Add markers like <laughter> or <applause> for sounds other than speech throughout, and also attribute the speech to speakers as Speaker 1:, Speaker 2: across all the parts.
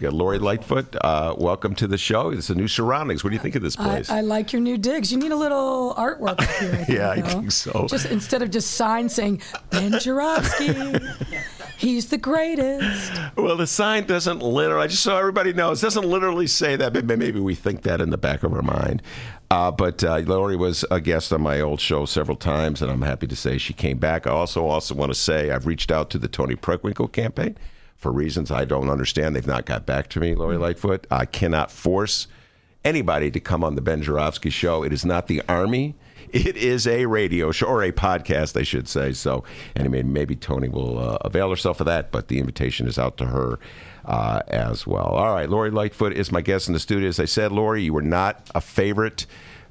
Speaker 1: We got Lori Lightfoot. Uh, welcome to the show. It's a new surroundings. What do you think of this place?
Speaker 2: I, I like your new digs. You need a little artwork here. I <laughs> think,
Speaker 1: yeah, I
Speaker 2: though.
Speaker 1: think so.
Speaker 2: Just instead of just signs saying Ben Joravsky, he's the greatest.
Speaker 1: Well, the sign doesn't literally, I just so everybody knows, doesn't literally say that, but maybe we think that in the back of our mind. Uh, but uh, Lori was a guest on my old show several times, and I'm happy to say she came back. I also also want to say I've reached out to the Toni Preckwinkle campaign for reasons I don't understand. They've not got back to me, Lori Lightfoot. I cannot force anybody to come on the Ben Joravsky show. It is not the Army. It is a radio show or a podcast, I should say. So, anyway, maybe Toni will uh, avail herself of that, but the invitation is out to her uh, as well. All right, Lori Lightfoot is my guest in the studio. As I said, Lori, you were not a favorite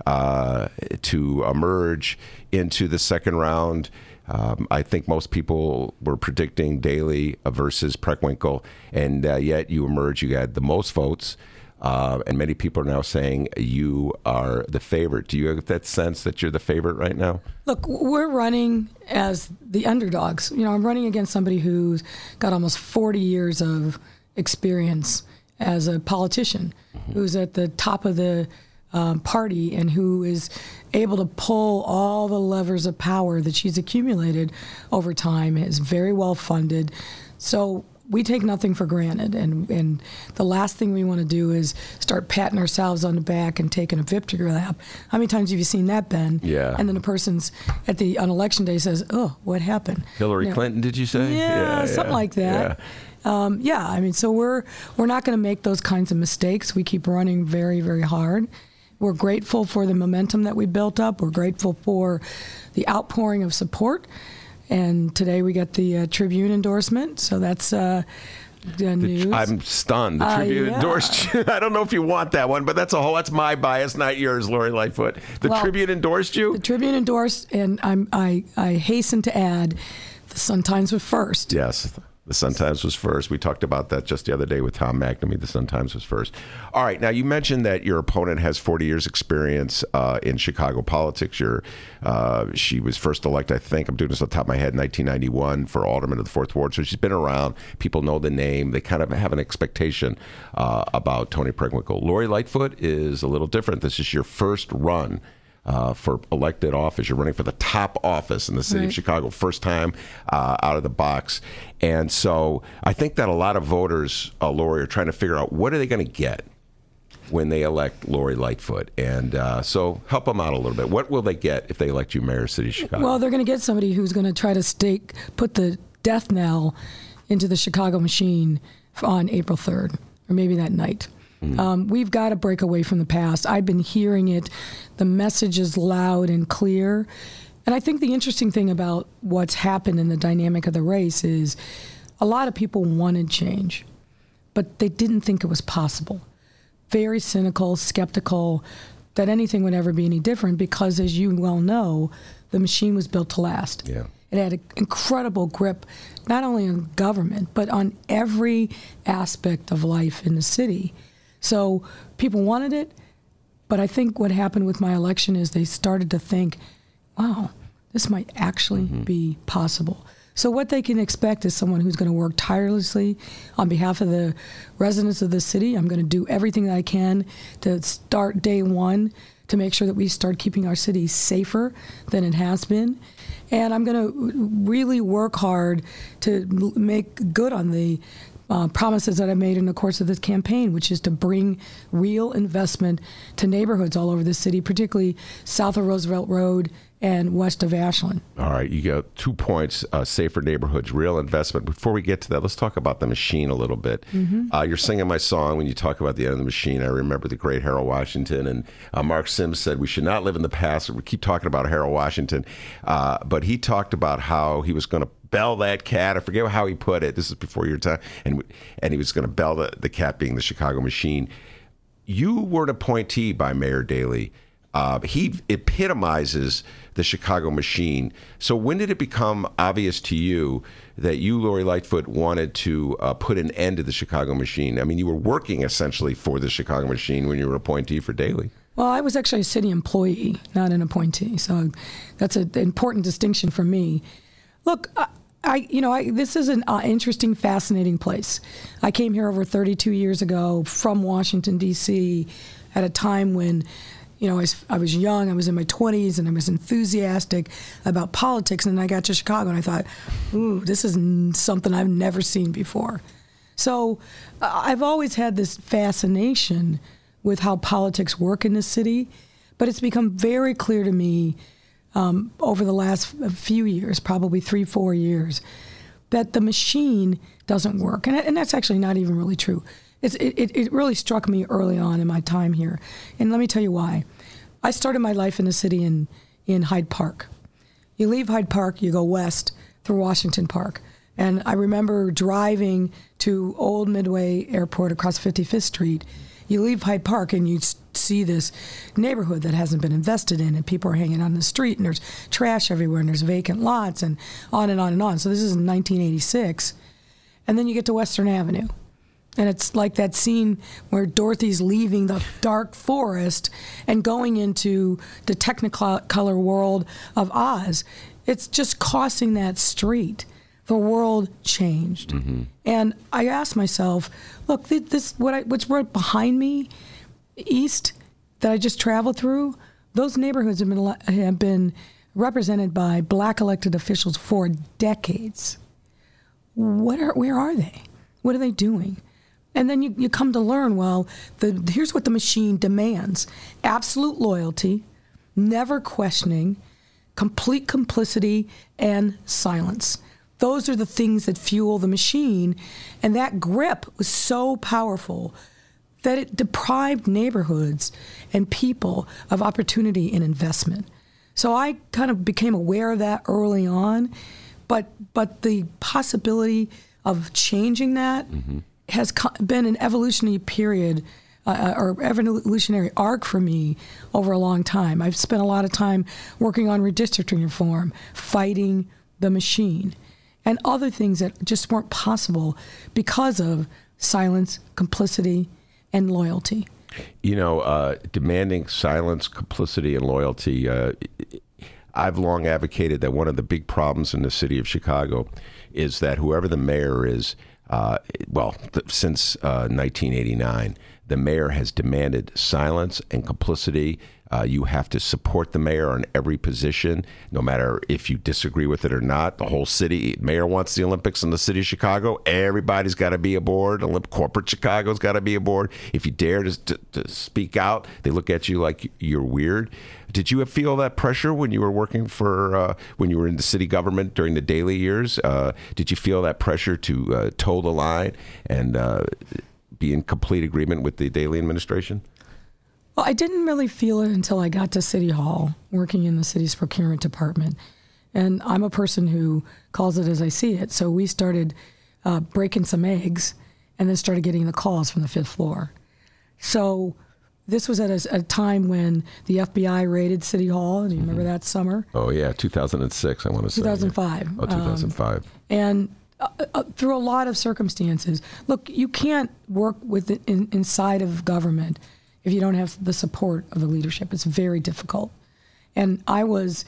Speaker 1: uh, to emerge into the second round. Um, I think most people were predicting Daley versus Preckwinkle, and uh, yet you emerged. You had the most votes, uh, and many people are now saying you are the favorite. Do you have that sense that you're the favorite right now?
Speaker 2: Look, we're running as the underdogs. You know, I'm running against somebody who's got almost 40 years of experience as a politician, who's at the top of the um, party and who is able to pull all the levers of power that she's accumulated over time, is very well funded. So we take nothing for granted. And, and the last thing we want to do is start patting ourselves on the back and taking a victory lap. How many times have you seen that, Ben?
Speaker 1: Yeah.
Speaker 2: And then the person's at the on election day says, "Oh, what happened?"
Speaker 1: Hillary
Speaker 2: You know,
Speaker 1: Clinton, did you say?
Speaker 2: yeah, something like that. Um, yeah, I mean, so we're we're not going to make those kinds of mistakes. We keep running very, very hard. We're grateful for the momentum that we built up. We're grateful for the outpouring of support. And today we got the uh, Tribune endorsement, so that's uh, the news.
Speaker 1: I'm stunned. The
Speaker 2: Uh,
Speaker 1: Tribune
Speaker 2: yeah.
Speaker 1: endorsed you. <laughs> I don't know if you want that one, but that's a whole. That's my bias, not yours, Lori Lightfoot. The
Speaker 2: Well,
Speaker 1: Tribune endorsed you.
Speaker 2: the Tribune endorsed, and I'm, I I hasten to add, the Sun Times was first.
Speaker 1: Yes, the Sun Times was first. We talked about that just the other day with Tom McNamee. The Sun Times was first. All right, now you mentioned that your opponent has 40 years experience uh, in Chicago politics. Uh, she was first elected, I think, I'm doing this off the top of my head, in 1991 for alderman of the Fourth Ward. So she's been around. People know the name. They kind of have an expectation uh, about Toni Preckwinkle. Lori Lightfoot is a little different. This is your first run. Uh, for elected office, you're running for the top office in the city of Chicago, first time uh, out of the box, and so I think that a lot of voters, uh, Lori, are trying to figure out what are they going to get when they elect Lori Lightfoot, and uh, so help them out a little bit. What will they get if they elect you mayor of the city of Chicago?
Speaker 2: Well, they're going to get somebody who's going to try to stake, put the death knell into the Chicago machine on April 3rd, or maybe that night. Um, we've got to break away from the past. I've been hearing it. The message is loud and clear. And I think the interesting thing about what's happened in the dynamic of the race is a lot of people wanted change, but they didn't think it was possible very cynical, skeptical that anything would ever be any different because, as you well know, the machine was built to last.
Speaker 1: Yeah.
Speaker 2: It had an incredible grip, not only on government, but on every aspect of life in the city. So people wanted it, but I think what happened with my election is they started to think, wow, this might actually mm-hmm. be possible. So what they can expect is someone who's going to work tirelessly on behalf of the residents of the city. I'm going to do everything that I can to start day one to make sure that we start keeping our city safer than it has been. And I'm going to really work hard to make good on the uh, promises that I made in the course of this campaign, which is to bring real investment to neighborhoods all over the city, particularly south of Roosevelt Road and west of Ashland.
Speaker 1: All right, you got two points: uh, safer neighborhoods, real investment. Before we get to that, let's talk about the machine a little bit. Uh, you're singing my song when you talk about the end of the machine. I remember the great Harold Washington and uh, Mark Sims said we should not live in the past. We keep talking about Harold Washington, uh, but he talked about how he was going to bell that cat. I forget how he put it. This is before your time, and and he was going to bell the, the cat being the Chicago machine you were an appointee by Mayor Daley. Uh, he epitomizes the Chicago machine. So when did it become obvious to you that you, Lori Lightfoot, wanted to uh, put an end to the Chicago machine? I mean, you were working essentially for the Chicago machine when you were appointee for Daley.
Speaker 2: Well, I was actually a city employee, not an appointee. So that's an important distinction for me. Look, I, I you know, I, this is an uh, interesting, fascinating place. I came here over 32 years ago from Washington D.C. at a time when you know, I was, I was young, I was in my 20s, and I was enthusiastic about politics. And then I got to Chicago and I thought, ooh, this is something I've never seen before. So I've always had this fascination with how politics work in this city, but it's become very clear to me um, over the last few years, probably three, four years, that the machine doesn't work. And, and that's actually not even really true. It, it, it really struck me early on in my time here. And let me tell you why. I started my life in the city in, in Hyde Park. You leave Hyde Park, you go west through Washington Park. And I remember driving to Old Midway Airport across 55th Street. You leave Hyde Park and you see this neighborhood that hasn't been invested in, and people are hanging on the street, and there's trash everywhere, and there's vacant lots, and on and on and on. So this is in 1986. And then you get to Western Avenue and it's like that scene where Dorothy's leaving the dark forest and going into the technicolor world of Oz. It's just crossing that street. The world changed, mm-hmm. and I asked myself, "Look, this what I, what's right behind me, east that I just traveled through. Those neighborhoods have been have been represented by black elected officials for decades. What are where are they? What are they doing?" And then you, you come to learn well, the, here's what the machine demands absolute loyalty, never questioning, complete complicity, and silence. Those are the things that fuel the machine. And that grip was so powerful that it deprived neighborhoods and people of opportunity and investment. So I kind of became aware of that early on, but but the possibility of changing that mm-hmm has been an evolutionary period uh, uh, or evolutionary arc for me over a long time. I've spent a lot of time working on redistricting reform, fighting the machine, and other things that just weren't possible because of silence, complicity, and loyalty.
Speaker 1: You know, uh, demanding silence, complicity, and loyalty. Uh, I've long advocated that one of the big problems in the city of Chicago is that whoever the mayor is, uh, well, th- since uh, 1989, the mayor has demanded silence and complicity. Uh, you have to support the mayor on every position, no matter if you disagree with it or not. The whole city, mayor wants the Olympics in the city of Chicago. Everybody's got to be aboard. Olymp- corporate Chicago's got to be aboard. If you dare to, to, to speak out, they look at you like you're weird. Did you feel that pressure when you were working for uh, when you were in the city government during the Daley years? Uh, did you feel that pressure to uh, toe the line and uh, be in complete agreement with the Daley administration?
Speaker 2: Well, I didn't really feel it until I got to City Hall, working in the city's procurement department. And I'm a person who calls it as I see it. So we started uh, breaking some eggs and then started getting the calls from the fifth floor. So this was at a, a, time when the FBI raided City Hall. Do you remember mm-hmm. that summer?
Speaker 1: Oh yeah, 2006. I want to say
Speaker 2: 2005.
Speaker 1: Oh, 2005. Um,
Speaker 2: and uh, uh, through a lot of circumstances, look, you can't work with in, inside of government if you don't have the support of the leadership. It's very difficult. And I was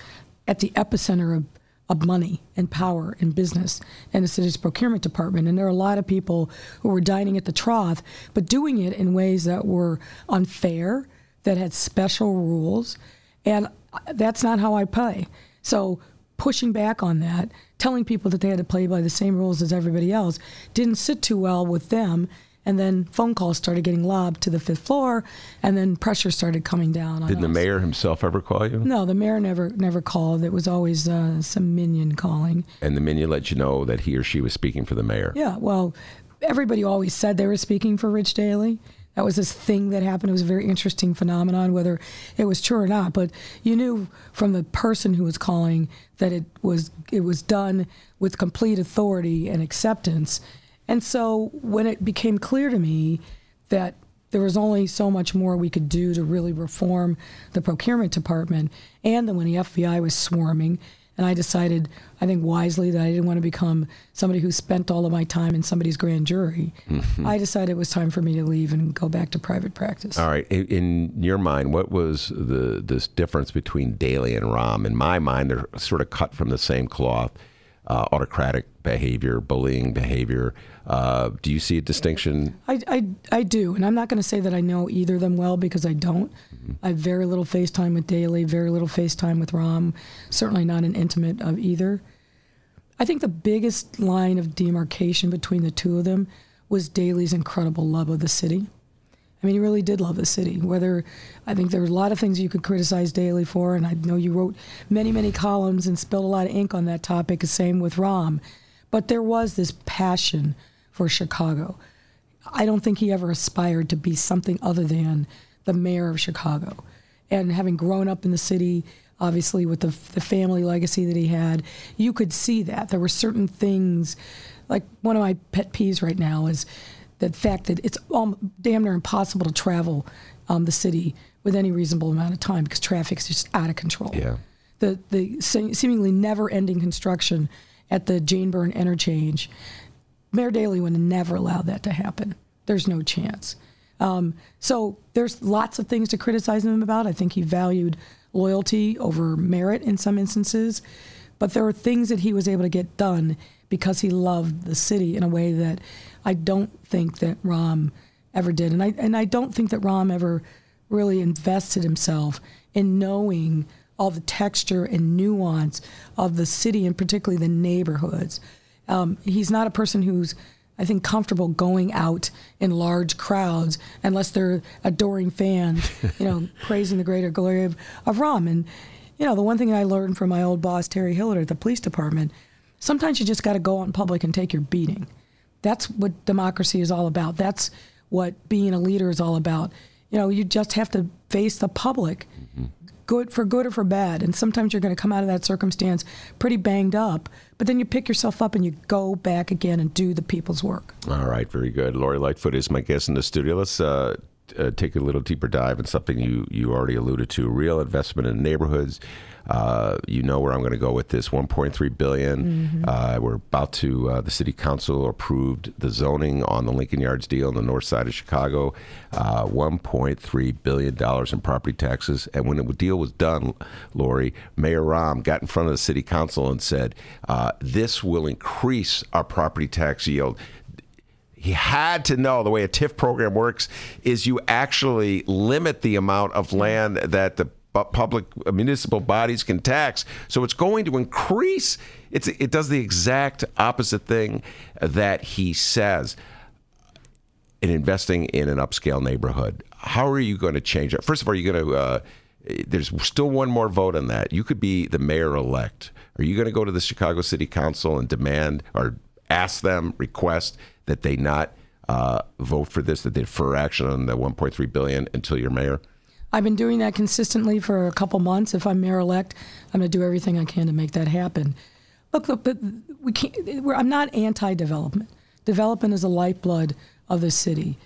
Speaker 2: at the epicenter of of money and power in business and the city's procurement department. And there are a lot of people who were dining at the trough, but doing it in ways that were unfair, that had special rules. And that's not how I play. So pushing back on that, telling people that they had to play by the same rules as everybody else, didn't sit too well with them and then phone calls started getting lobbed to the fifth floor, and then pressure started coming down.
Speaker 1: Did the
Speaker 2: us.
Speaker 1: mayor himself ever call you?
Speaker 2: No, the mayor never never called. It was always uh, some minion calling.
Speaker 1: And the minion let you know that he or she was speaking for the mayor.
Speaker 2: Yeah, well, everybody always said they were speaking for Rich Daley. That was this thing that happened. It was a very interesting phenomenon, whether it was true or not. But you knew from the person who was calling that it was it was done with complete authority and acceptance and so when it became clear to me that there was only so much more we could do to really reform the procurement department. And then when the FBI was swarming, and I decided, I think wisely, that I didn't want to become somebody who spent all of my time in somebody's grand jury. Mm-hmm. I decided it was time for me to leave and go back to private practice.
Speaker 1: All right. In, in your mind, what was the this difference between Daley and Rahm? In my mind, they're sort of cut from the same cloth uh, autocratic behavior, bullying behavior. Uh, do you see a distinction?
Speaker 2: I, I, I do, and I'm not going to say that I know either of them well because I don't. Mm-hmm. I have very little FaceTime with Daley, very little FaceTime with Rahm, certainly not an intimate of either. I think the biggest line of demarcation between the two of them was Daley's incredible love of the city. I mean, he really did love the city. Whether I think there were a lot of things you could criticize Daley for, and I know you wrote many, many columns and spilled a lot of ink on that topic. The same with Rahm, but there was this passion for Chicago. I don't think he ever aspired to be something other than the mayor of Chicago. And having grown up in the city, obviously with the, the family legacy that he had, you could see that there were certain things. Like one of my pet peeves right now is the fact that it's all, damn near impossible to travel um, the city with any reasonable amount of time because traffic's just out of control.
Speaker 1: Yeah.
Speaker 2: The the seemingly never-ending construction at the Jane Byrne interchange, Mayor Daley would never allow that to happen. There's no chance. Um, so there's lots of things to criticize him about. I think he valued loyalty over merit in some instances, but there are things that he was able to get done because he loved the city in a way that I don't think that Rahm ever did, and I and I don't think that Rahm ever really invested himself in knowing all the texture and nuance of the city, and particularly the neighborhoods. Um, he's not a person who's I think comfortable going out in large crowds unless they're adoring fans, <laughs> you know, praising the greater glory of, of Rahm. And, you know, the one thing I learned from my old boss, Terry Hillard at the police department, sometimes you just got to go out in public and take your beating. That's what democracy is all about. That's what being a leader is all about. You know, you just have to face the public, mm-hmm. good for good or for bad. And sometimes you're going to come out of that circumstance pretty banged up, but then you pick yourself up and you go back again and do the people's work.
Speaker 1: All right, very good. Lori Lightfoot is my guest in the studio. Let's uh, uh, take a little deeper dive in something you, you already alluded to real investment in neighborhoods. Uh, you know where I'm going to go with this 1.3 billion. Mm-hmm. Uh, we're about to. Uh, the city council approved the zoning on the Lincoln Yards deal on the north side of Chicago. Uh, 1.3 billion dollars in property taxes. And when the deal was done, Lori, Mayor Rahm got in front of the city council and said, uh, "This will increase our property tax yield." He had to know the way a TIF program works is you actually limit the amount of land that the public uh, municipal bodies can tax. So it's going to increase. It's, it does the exact opposite thing that he says in investing in an upscale neighborhood. How are you going to change it? First of all, you're going to. Uh, there's still one more vote on that. You could be the mayor elect. Are you going to go to the Chicago City Council and demand or ask them, request that they not uh, vote for this, that they defer action on the 1.3 billion until you're mayor?
Speaker 2: I've been doing that consistently for a couple months. If I'm mayor elect, I'm going to do everything I can to make that happen. Look, look but we can't. I'm not anti-development. Development is the lifeblood of the city.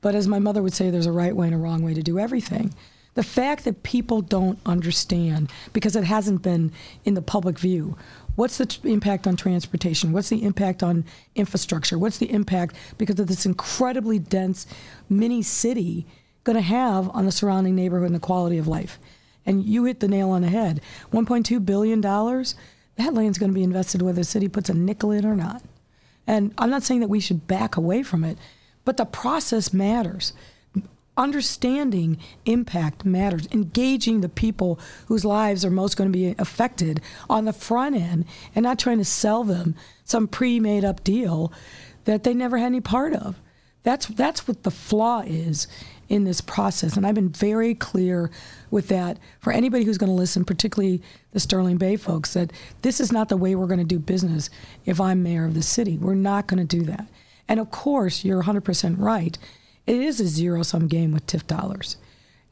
Speaker 2: But as my mother would say, there's a right way and a wrong way to do everything. The fact that people don't understand because it hasn't been in the public view. What's the t- impact on transportation? What's the impact on infrastructure? What's the impact because of this incredibly dense mini city? going to have on the surrounding neighborhood and the quality of life. And you hit the nail on the head. $1.2 billion, that land's going to be invested whether the city puts a nickel in or not. And I'm not saying that we should back away from it, but the process matters. Understanding impact matters. Engaging the people whose lives are most going to be affected on the front end and not trying to sell them some pre made up deal that they never had any part of. That's, that's what the flaw is in this process. And I've been very clear with that for anybody who's going to listen, particularly the Sterling Bay folks, that this is not the way we're going to do business if I'm mayor of the city. We're not going to do that. And of course, you're 100% right. It is a zero sum game with TIF dollars.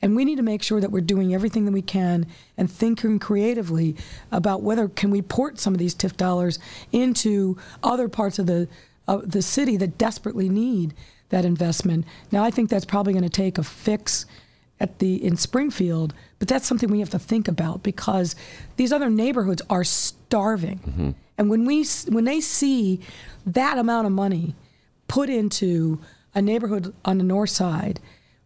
Speaker 2: And we need to make sure that we're doing everything that we can and thinking creatively about whether can we port some of these TIF dollars into other parts of the of the city that desperately need that investment. Now, I think that's probably going to take a fix at the in Springfield, but that's something we have to think about because these other neighborhoods are starving. Mm-hmm. And when we when they see that amount of money put into a neighborhood on the north side,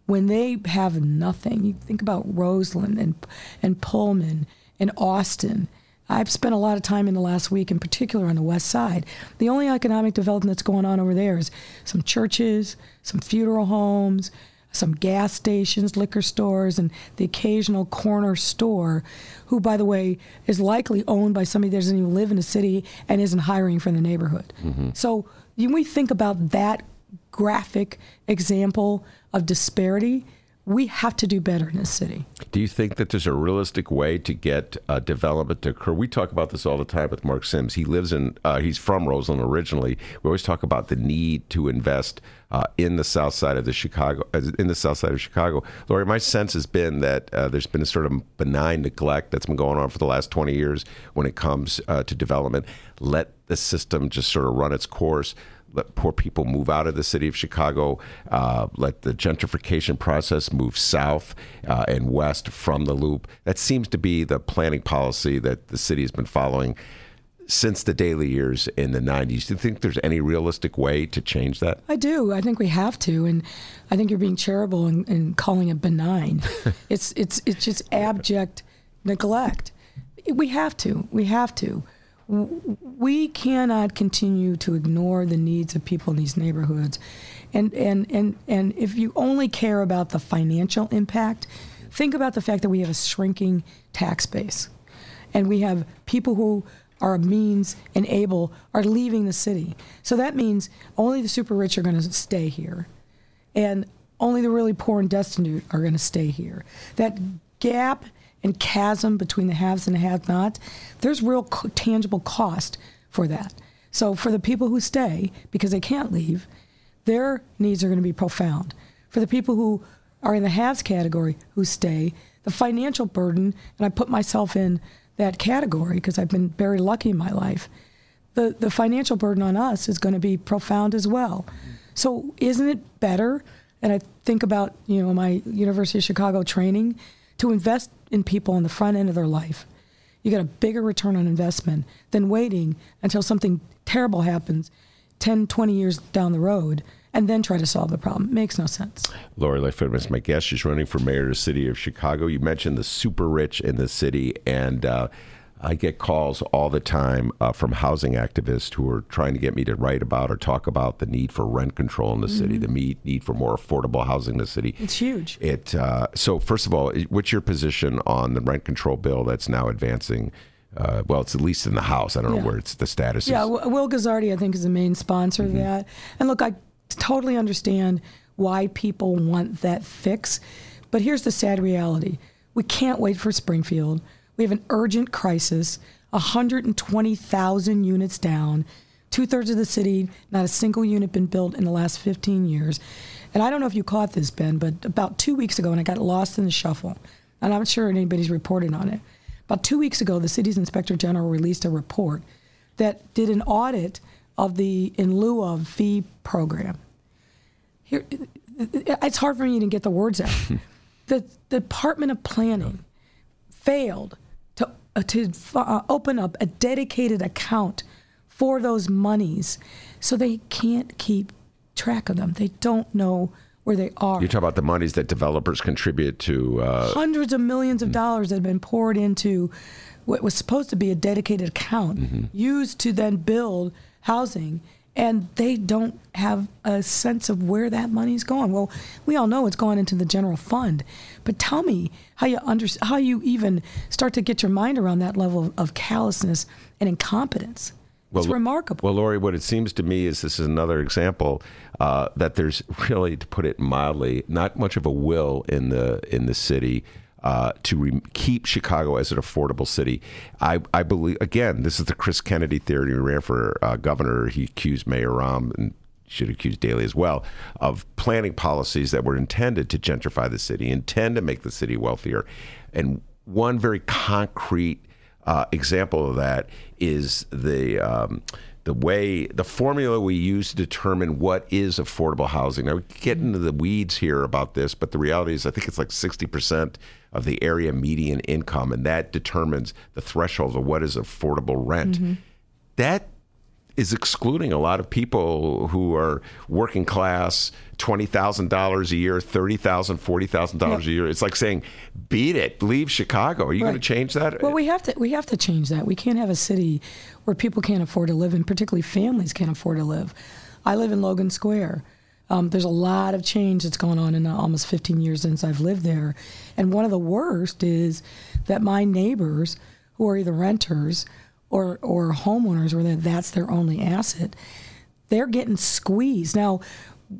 Speaker 2: when they have nothing, you think about Roseland and and Pullman and Austin. I've spent a lot of time in the last week, in particular on the west side. The only economic development that's going on over there is some churches, some funeral homes, some gas stations, liquor stores, and the occasional corner store, who, by the way, is likely owned by somebody that doesn't even live in the city and isn't hiring for the neighborhood. Mm-hmm. So when we think about that graphic example of disparity, we have to do better in this city.
Speaker 1: Do you think that there's a realistic way to get uh, development to occur? We talk about this all the time with Mark Sims. He lives in, uh, he's from Roseland originally. We always talk about the need to invest uh, in the south side of the Chicago, uh, in the south side of Chicago. Lori, my sense has been that uh, there's been a sort of benign neglect that's been going on for the last 20 years when it comes uh, to development. Let the system just sort of run its course let poor people move out of the city of Chicago, uh, let the gentrification process move south uh, and west from the loop. That seems to be the planning policy that the city has been following since the Daley years in the 90s. Do you think there's any realistic way to change that?
Speaker 2: I do. I think we have to. And I think you're being charitable in, in calling it benign. <laughs> it's, it's, it's just abject neglect. We have to. We have to we cannot continue to ignore the needs of people in these neighborhoods. And, and, and, and if you only care about the financial impact, think about the fact that we have a shrinking tax base. And we have people who are means and able are leaving the city. So that means only the super rich are going to stay here. And only the really poor and destitute are going to stay here. That gap and chasm between the haves and the have nots, there's real co- tangible cost for that. So for the people who stay because they can't leave, their needs are going to be profound. For the people who are in the haves category who stay, the financial burden, and I put myself in that category because I've been very lucky in my life, the, the financial burden on us is going to be profound as well. So isn't it better? And I think about, you know, my University of Chicago training to invest in people on the front end of their life, you get a bigger return on investment than waiting until something terrible happens 10, 20 years down the road and then try to solve the problem. It makes no sense.
Speaker 1: Lori Lightfoot is my guest. She's running for mayor of the city of Chicago. You mentioned the super rich in the city, and uh, I get calls all the time uh, from housing activists who are trying to get me to write about or talk about the need for rent control in the mm-hmm. city, the need, need for more affordable housing in the city.
Speaker 2: It's huge.
Speaker 1: It uh, so first of all, what's your position on the rent control bill that's now advancing? Uh, well, it's at least in the House. I don't yeah. know where it's the status
Speaker 2: yeah,
Speaker 1: is.
Speaker 2: Yeah, Will Guzzardi, I think, is the main sponsor mm-hmm. of that. And look, I totally understand why people want that fix, but here's the sad reality: we can't wait for Springfield. We have an urgent crisis, 120,000 units down, two thirds of the city, not a single unit been built in the last 15 years. And I don't know if you caught this, Ben, but about two weeks ago, and I got lost in the shuffle, and I'm not sure anybody's reported on it. About two weeks ago, the city's inspector general released a report that did an audit of the in lieu of fee program. Here, it's hard for me to get the words out. the, <laughs> the Department of Planning failed to uh, open up a dedicated account for those monies so they can't keep track of them. They don't know where they are.
Speaker 1: You talk about the monies that developers contribute to
Speaker 2: uh, hundreds of millions of dollars that have been poured into what was supposed to be a dedicated account mm-hmm. used to then build housing and they don't have a sense of where that money's going. Well, we all know it's going into the general fund, but tell me how you under, how you even start to get your mind around that level of, of callousness and incompetence. Well, it's remarkable.
Speaker 1: Well, Lori, what it seems to me is this is another example uh, that there's <laughs> really, to put it mildly, not much of a will in the in the city uh, to re- keep Chicago as an affordable city. I, I, believe, again, this is the Chris Kennedy theory. He ran for uh, governor. He accused Mayor Rahm and should accuse Daley as well of planning policies that were intended to gentrify the city, intend to make the city wealthier. And one very concrete uh, example of that is the um, the way the formula we use to determine what is affordable housing. Now we get into the weeds here about this, but the reality is I think it's like 60% of the area median income and that determines the threshold of what is affordable rent. Mm-hmm. That is excluding a lot of people who are working class, twenty thousand dollars a year, thirty thousand, forty thousand dollars a year. It's like saying, "Beat it, leave Chicago." Are you going to change that?
Speaker 2: Well, we have to we have to change that. We can't have a city where people can't afford to live, and particularly families can't afford to live. I live in Logan Square. Um, there's a lot of change that's going on in the almost 15 years since I've lived there, and one of the worst is that my neighbors, who are either renters or or homeowners, where that's their only asset, they're getting squeezed. Now,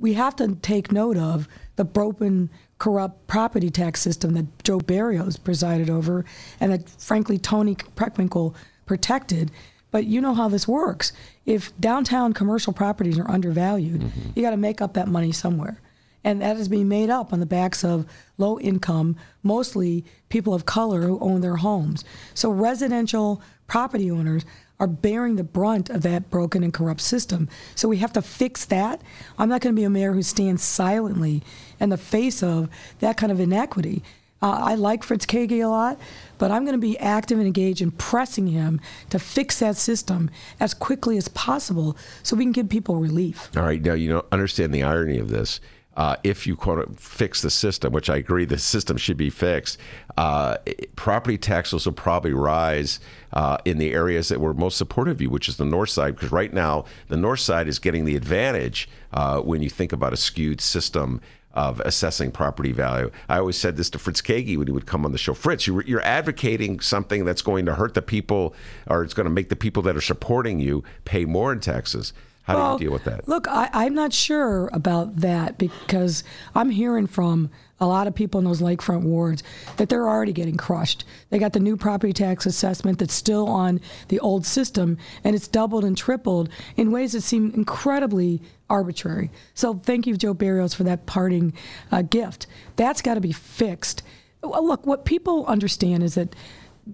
Speaker 2: we have to take note of the broken, corrupt property tax system that Joe Berrios presided over and that, frankly, Toni Preckwinkle protected. But you know how this works. If downtown commercial properties are undervalued, mm-hmm. you got to make up that money somewhere. And that is being made up on the backs of low income, mostly people of color who own their homes. So residential property owners are bearing the brunt of that broken and corrupt system. So we have to fix that. I'm not going to be a mayor who stands silently in the face of that kind of inequity. Uh, I like Fritz Kaegi a lot, but I'm going to be active and engaged in pressing him to fix that system as quickly as possible so we can give people relief.
Speaker 1: All right, now you know understand the irony of this. Uh, if you quote fix the system, which I agree, the system should be fixed. Uh, property taxes will probably rise uh, in the areas that were most supportive of you, which is the north side, because right now the north side is getting the advantage uh, when you think about a skewed system of assessing property value. I always said this to Fritz Kaegi when he would come on the show. Fritz, you're, you're advocating something that's going to hurt the people, or it's going to make the people that are supporting you pay more in taxes. How
Speaker 2: Well,
Speaker 1: do you deal with that?
Speaker 2: Look, I, I'm not sure about that because I'm hearing from a lot of people in those lakefront wards that they're already getting crushed. They got the new property tax assessment that's still on the old system, and it's doubled and tripled in ways that seem incredibly arbitrary. So thank you, Joe Berrios, for that parting uh, gift. That's got to be fixed. Well, look, what people understand is that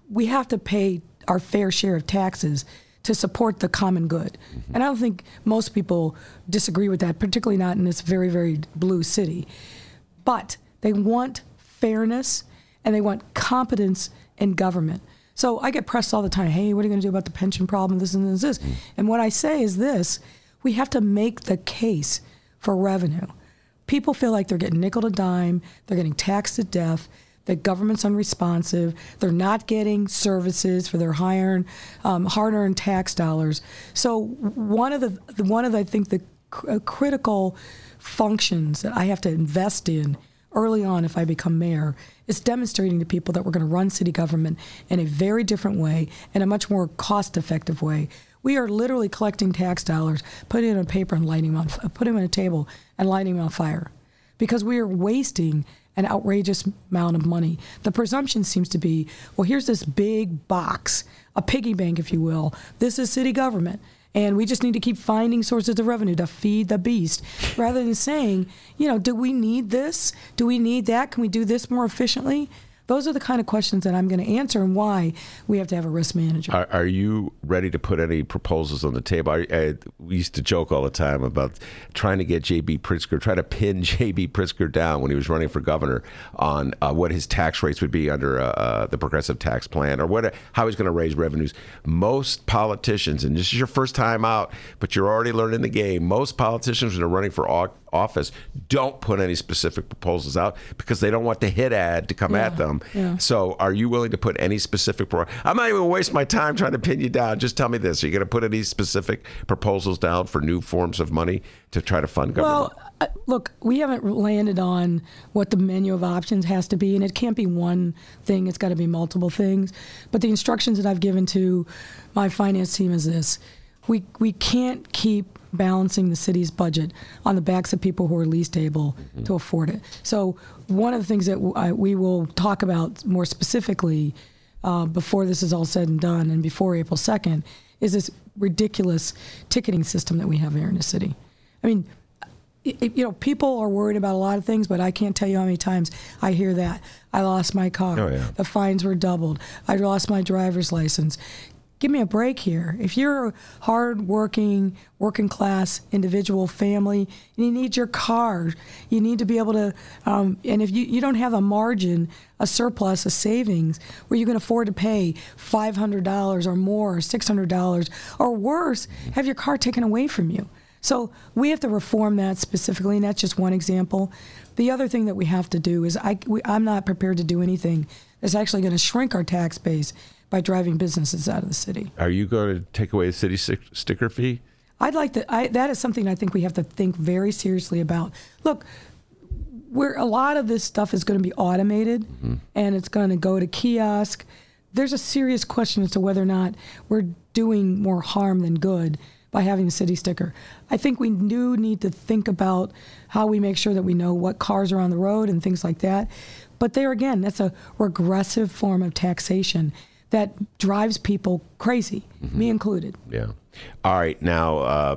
Speaker 2: we have to pay our fair share of taxes to support the common good. And I don't think most people disagree with that, particularly not in this very, very blue city. But they want fairness and they want competence in government. So I get pressed all the time hey, what are you going to do about the pension problem? This and this, this. Mm. And what I say is this we have to make the case for revenue. People feel like they're getting nickel to dime, they're getting taxed to death the government's unresponsive. They're not getting services for their high-earned, um, hard-earned tax dollars. So one of the the- one of the, I think the cr- uh, critical functions that I have to invest in early on if I become mayor is demonstrating to people that we're going to run city government in a very different way, in a much more cost-effective way. We are literally collecting tax dollars, putting it on paper and lighting them on, putting them on a table and lighting them on fire because we are wasting an outrageous amount of money. The presumption seems to be, well, here's this big box, a piggy bank, if you will. This is city government. And we just need to keep finding sources of revenue to feed the beast rather than saying, you know, do we need this? Do we need that? Can we do this more efficiently? Those are the kind of questions that I'm going to answer and why we have to have a risk manager.
Speaker 1: Are, are you ready to put any proposals on the table? I, I, we used to joke all the time about trying to get J.B. Pritzker, try to pin <laughs> J.B. Pritzker down when he was running for governor on uh, what his tax rates would be under uh, uh, the progressive tax plan or what, how he's going to raise revenues. Most politicians, and this is your first time out, but you're already learning the game. Most politicians that are running for office don't put any specific proposals out because they don't want the hit ad to come at them.
Speaker 2: yeah.
Speaker 1: So, are you willing to put any specific? Pro- I'm not even gonna waste my time trying to pin you down. Just tell me this: Are you going to put any specific proposals down for new forms of money to try to fund government?
Speaker 2: Well, uh, look, we haven't landed on what the menu of options has to be, and it can't be one thing. It's got to be multiple things. But the instructions that I've given to my finance team is this: we we can't keep balancing the city's budget on the backs of people who are least able to afford it. So one of the things that w- I, we will talk about more specifically uh, before this is all said and done, and before April second, is this ridiculous ticketing system that we have here in the city. I mean, it- you know, people are worried about a lot of things, but I can't tell you how many times I hear that. I lost my car.
Speaker 1: Oh, yeah.
Speaker 2: The fines were doubled. I lost my driver's license. Give me a break here. If you're a hard-working, working class individual family, and you need your car. You need to be able to, um, and if you, you don't have a margin, a surplus, a savings, where you can afford to pay $500 or more, or $600, or worse, have your car taken away from you. So we have to reform that specifically, and that's just one example. The other thing that we have to do is I, we, I'm not prepared to do anything that's actually going to shrink our tax base by driving businesses out of the city.
Speaker 1: Are you going to take away the city sticker fee?
Speaker 2: I'd like to. I, that is something I think we have to think very seriously about. Look, where a lot of this stuff is going to be automated, mm-hmm. and it's going to go to kiosk. There's a serious question as to whether or not we're doing more harm than good by having a city sticker. I think we do need to think about how we make sure that we know what cars are on the road and things like that. But there again, that's a regressive form of taxation that drives people crazy, mm-hmm. me included.
Speaker 1: Yeah. All right. Now, uh,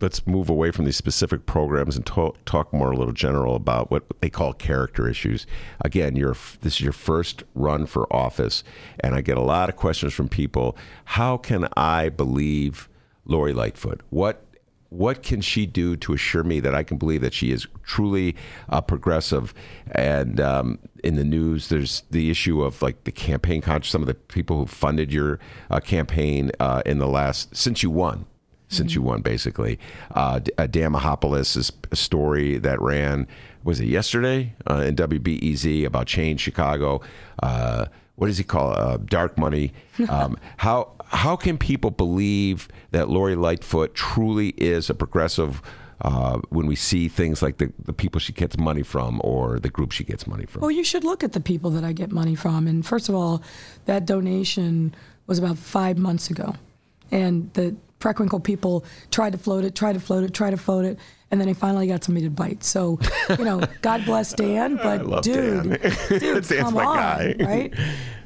Speaker 1: let's move away from these specific programs and talk, talk more a little general about what they call character issues. Again, you're, this is your first run for office, and I get a lot of questions from people. How can I believe Lori Lightfoot? What what can she do to assure me that I can believe that she is truly uh, progressive? And um, in the news, there's the issue of like the campaign conscious. Some of the people who funded your uh, campaign uh, in the last since you won, since mm-hmm. you won, basically. Uh, uh Dan Mihalopoulos' story that ran was it yesterday uh, in WBEZ about Change Chicago. Uh, what does he call it? Uh, dark money? <laughs> Um, how how can people believe that Lori Lightfoot truly is a progressive uh, when we see things like the, the people she gets money from or the group she gets money from?
Speaker 2: Well, you should look at the people that I get money from. And first of all, that donation was about five months ago. And the Preckwinkle people tried to float it, tried to float it, tried to float it, and then they finally got somebody to bite. So, you know, <laughs> God bless Dan, but dude, Dan. dude, <laughs> come on, guy. right?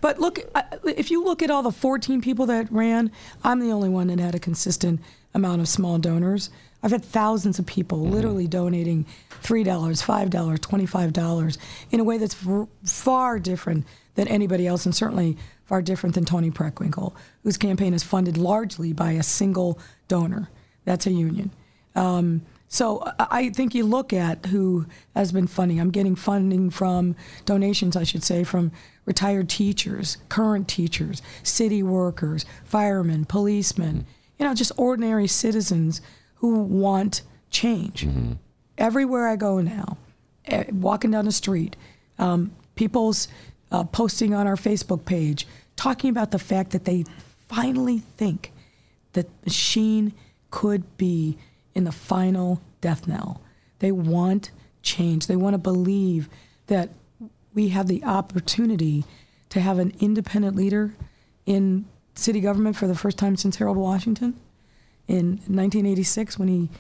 Speaker 2: But look, if you look at all the 14 people that ran, I'm the only one that had a consistent amount of small donors. I've had thousands of people mm-hmm. literally donating $3, $5, $25 in a way that's far different than anybody else, and certainly far different than Toni Preckwinkle, whose campaign is funded largely by a single donor. That's a union. Um, so I think you look at who has been funding. I'm getting funding from donations, I should say, from retired teachers, current teachers, city workers, firemen, policemen, you know, just ordinary citizens who want change. Mm-hmm. Everywhere I go now, eh, walking down the street, um, people's uh, posting on our Facebook page, talking about the fact that they finally think that machine could be in the final death knell. They want change. They want to believe that we have the opportunity to have an independent leader in city government for the first time since Harold Washington in 1986 when he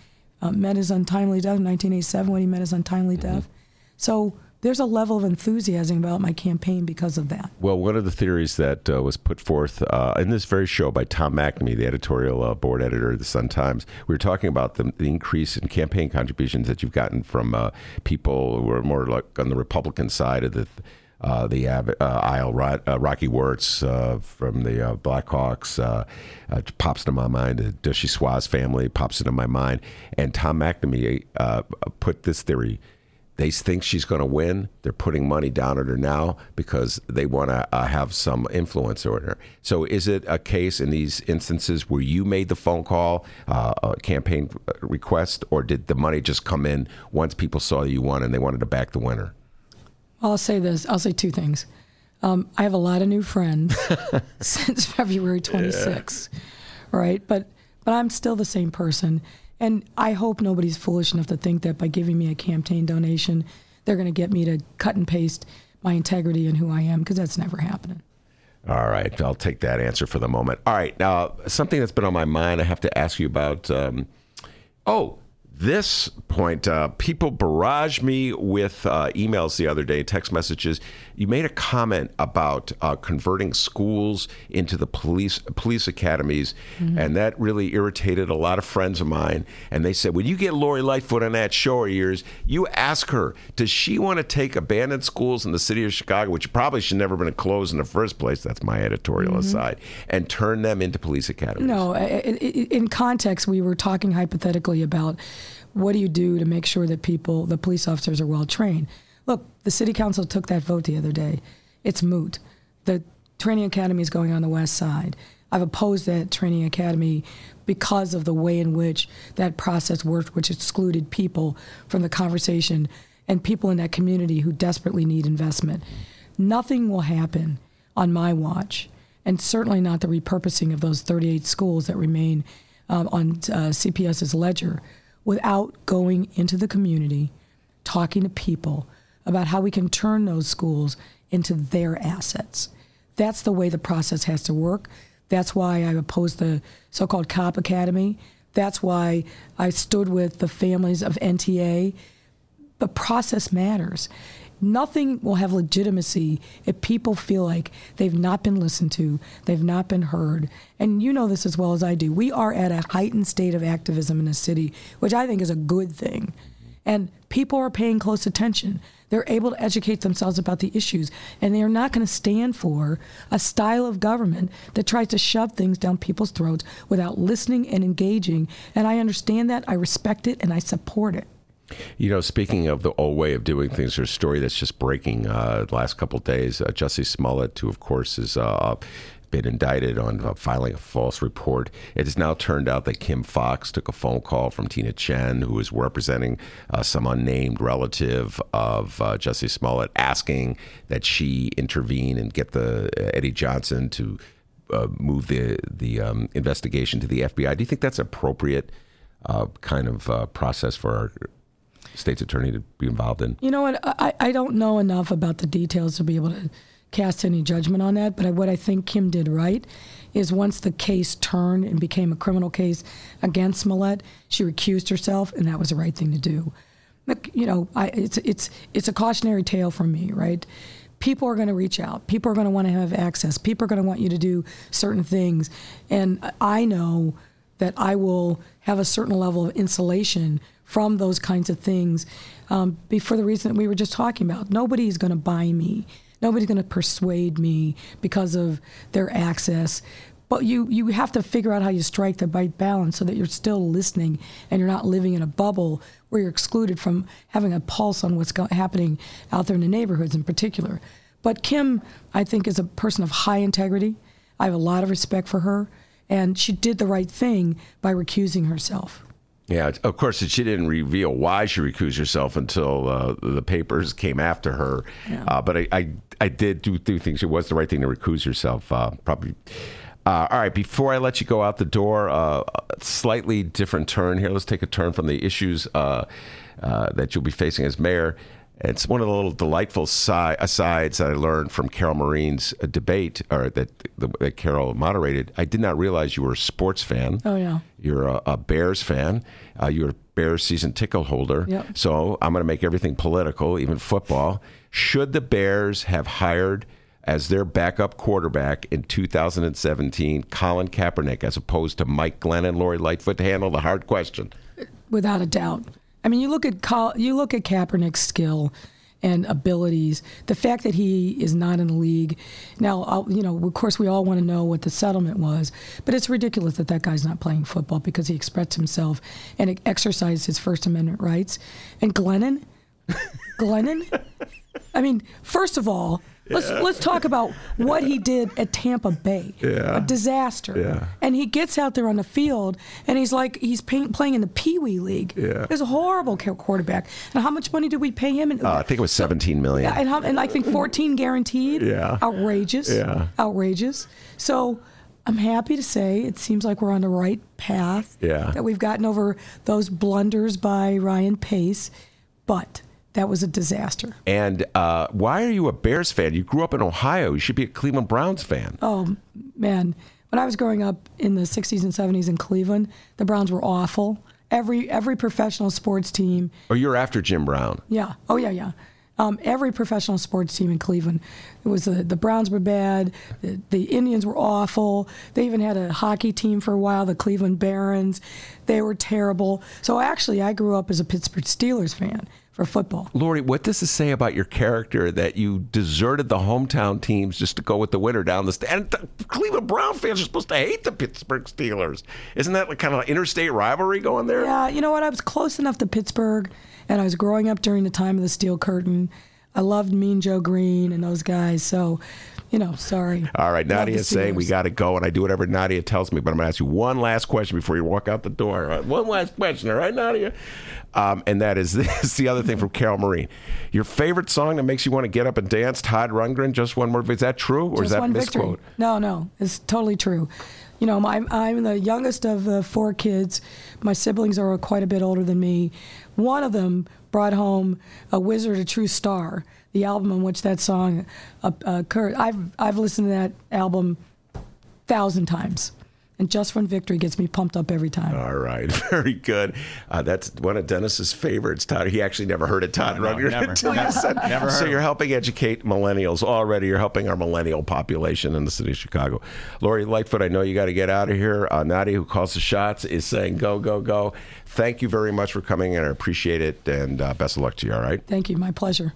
Speaker 2: uh, met his untimely death, 1987 when he met his untimely death. So there's a level of enthusiasm about my campaign because of that.
Speaker 1: Well, one of the theories that uh, was put forth uh, in this very show by Tom McNamee, the editorial uh, board editor of the Sun Times, we were talking about the, the increase in campaign contributions that you've gotten from uh, people who are more like on the Republican side of the. Uh, the uh, aisle, Rocky Wirtz from the Blackhawks pops into my mind. The Duchossois family pops into my mind, and Tom McNamee put this theory they think she's going to win. They're putting money down at her now because they want to uh, have some influence over her. So, is it a case in these instances where you made the phone call, uh, a campaign request, or did the money just come in once people saw you won and they wanted to back the winner?
Speaker 2: I'll say this. I'll say two things. Um, I have a lot of new friends <laughs> since February 26, yeah. right? But but I'm still the same person. And I hope nobody's foolish enough to think that by giving me a campaign donation, they're going to get me to cut and paste my integrity and who I am, because that's never happening.
Speaker 1: All right, I'll take that answer for the moment. All right, now something that's been on my mind, I have to ask you about. Um, oh, this point, uh, people barrage me with uh, emails the other day, text messages. You made a comment about uh, converting schools into the police police academies, mm-hmm. and that really irritated a lot of friends of mine. And they said, when you get Lori Lightfoot on that show of yours, you ask her, does she want to take abandoned schools in the city of Chicago, which probably should never have been closed in the first place? That's my editorial mm-hmm. aside, and turn them into police academies.
Speaker 2: No, in context, we were talking hypothetically about what do you do to make sure that people, the police officers, are well trained? Look, the city council took that vote the other day. It's moot. The training academy is going on the west side. I've opposed that training academy because of the way in which that process worked, which excluded people from the conversation and people in that community who desperately need investment. Nothing will happen on my watch, and certainly not the repurposing of those 38 schools that remain um, on uh, CPS's ledger without going into the community, talking to people about how we can turn those schools into their assets. That's the way the process has to work. That's why I opposed the so called Cop Academy. That's why I stood with the families of NTA. The process matters. Nothing will have legitimacy if people feel like they've not been listened to, they've not been heard. And you know this as well as I do. We are at a heightened state of activism in the city, which I think is a good thing. And people are paying close attention. They're able to educate themselves about the issues, and they are not going to stand for a style of government that tries to shove things down people's throats without listening and engaging. And I understand that, I respect it, and I support it.
Speaker 1: You know, speaking of the old way of doing things, there's a story that's just breaking uh, the last couple days. Uh, Jussie Smollett, who of course is uh, been indicted on uh, filing a false report. It has now turned out that Kim Foxx took a phone call from Tina Tchen, who is representing uh, some unnamed relative of uh, Jussie Smollett, asking that she intervene and get the uh, Eddie Johnson to uh, move the the um, investigation to the FBI. Do you think that's appropriate uh, kind of process for our state's attorney to be involved in?
Speaker 2: You know what? I, I don't know enough about the details to be able to cast any judgment on that. But what I think Kim did right is once the case turned and became a criminal case against Smollett, she recused herself, and that was the right thing to do. You know, I, it's it's it's a cautionary tale for me, right? People are going to reach out. People are going to want to have access. People are going to want you to do certain things, and I know that I will have a certain level of insulation from those kinds of things um, for the reason that we were just talking about. Nobody's going to buy me. Nobody's going to persuade me because of their access. But you, you have to figure out how you strike the right balance so that you're still listening and you're not living in a bubble where you're excluded from having a pulse on what's go- happening out there in the neighborhoods in particular. But Kim, I think, is a person of high integrity. I have a lot of respect for her. And she did the right thing by recusing herself.
Speaker 1: Yeah, of course, she didn't reveal why she recused herself until uh, the papers came after her. Yeah. Uh, but I, I, I, did do, do think it was the right thing to recuse herself. Uh, probably. Uh, all right, before I let you go out the door, uh, a slightly different turn here. Let's take a turn from the issues uh, that you'll be facing as mayor. It's one of the little delightful si- asides that I learned from Carol Marin's uh, debate, or that, that Carol moderated. I did not realize you were a sports fan.
Speaker 2: Oh yeah.
Speaker 1: You're a, a Bears fan. Uh, you're a Bears season ticket holder.
Speaker 2: Yep.
Speaker 1: So I'm going to make everything political, even football. Should the Bears have hired as their backup quarterback in 2017 Colin Kaepernick as opposed to Mike Glennon, Lori Lightfoot to handle the hard question?
Speaker 2: Without a doubt. I mean, you look at you look at Kaepernick's skill and abilities. The fact that he is not in the league now, I'll, you know, of course, we all want to know what the settlement was, but it's ridiculous that that guy's not playing football because he expressed himself and exercised his First Amendment rights. And Glennon, Glennon, <laughs> I mean, first of all, Let's let's talk about what he did at Tampa Bay.
Speaker 1: Yeah.
Speaker 2: A disaster.
Speaker 1: Yeah.
Speaker 2: And he gets out there on the field and he's like he's pay, playing in the Pee Wee League.
Speaker 1: Yeah.
Speaker 2: He's a horrible quarterback. And how much money did we pay him?
Speaker 1: Uh, I think it was 17 million.
Speaker 2: Yeah, and, how, and I think 14 guaranteed.
Speaker 1: Yeah.
Speaker 2: Outrageous.
Speaker 1: Yeah.
Speaker 2: Outrageous. So I'm happy to say it seems like we're on the right path.
Speaker 1: Yeah.
Speaker 2: That we've gotten over those blunders by Ryan Pace, but that was a disaster.
Speaker 1: And uh, why are you a Bears fan? You grew up in Ohio. You should be a Cleveland Browns fan.
Speaker 2: Oh, man. When I was growing up in the 60s and 70s in Cleveland, the Browns were awful, every every professional sports team.
Speaker 1: Oh, you're after Jim Brown.
Speaker 2: Yeah. Oh yeah, yeah. Um, every professional sports team in Cleveland. It was the, the Browns were bad. The, the Indians were awful. They even had a hockey team for a while, the Cleveland Barons. They were terrible. So actually, I grew up as a Pittsburgh Steelers fan for football.
Speaker 1: Lori, what does this say about your character that you deserted the hometown teams just to go with the winner down the stand? And the Cleveland Brown fans are supposed to hate the Pittsburgh Steelers. Isn't that like kind of interstate rivalry going there?
Speaker 2: Yeah, you know what? I was close enough to Pittsburgh, and I was growing up during the time of the Steel Curtain. I loved Mean Joe Greene and those guys. So, you know, sorry.
Speaker 1: All right, Nadia is saying we got to go, and I do whatever Nadia tells me. But I'm going to ask you one last question before you walk out the door. Right, One last question, all right, Nadia? Um, and that is <laughs> this: the other thing from Carol Marin. Your favorite song that makes you want to get up and dance? Todd Rundgren. Just one word. Is that true, or is that
Speaker 2: one
Speaker 1: misquote?
Speaker 2: victory. No, no, it's totally true. You know, I'm, I'm the youngest of the four kids. My siblings are quite a bit older than me. One of them brought home "A Wizard, a True Star," the album in which that song uh, occurred. I've I've listened to that album thousand times, and "Just One Victory" gets me pumped up every time.
Speaker 1: All right, <laughs> very good. Uh, that's one of Dennis's favorites. Todd. He actually never heard of Todd
Speaker 3: No,
Speaker 1: Rundgren
Speaker 3: never. <laughs>
Speaker 1: until you
Speaker 3: Never. <laughs>
Speaker 1: said.
Speaker 3: Never heard
Speaker 1: so you're helping educate millennials already. You're helping our millennial population in the city of Chicago. Lori Lightfoot, I know you got to get out of here. Uh, Nadia, who calls the shots, is saying go, go, go. Thank you very much for coming and I appreciate it, and uh, best of luck to you. All right.
Speaker 2: Thank you, my pleasure.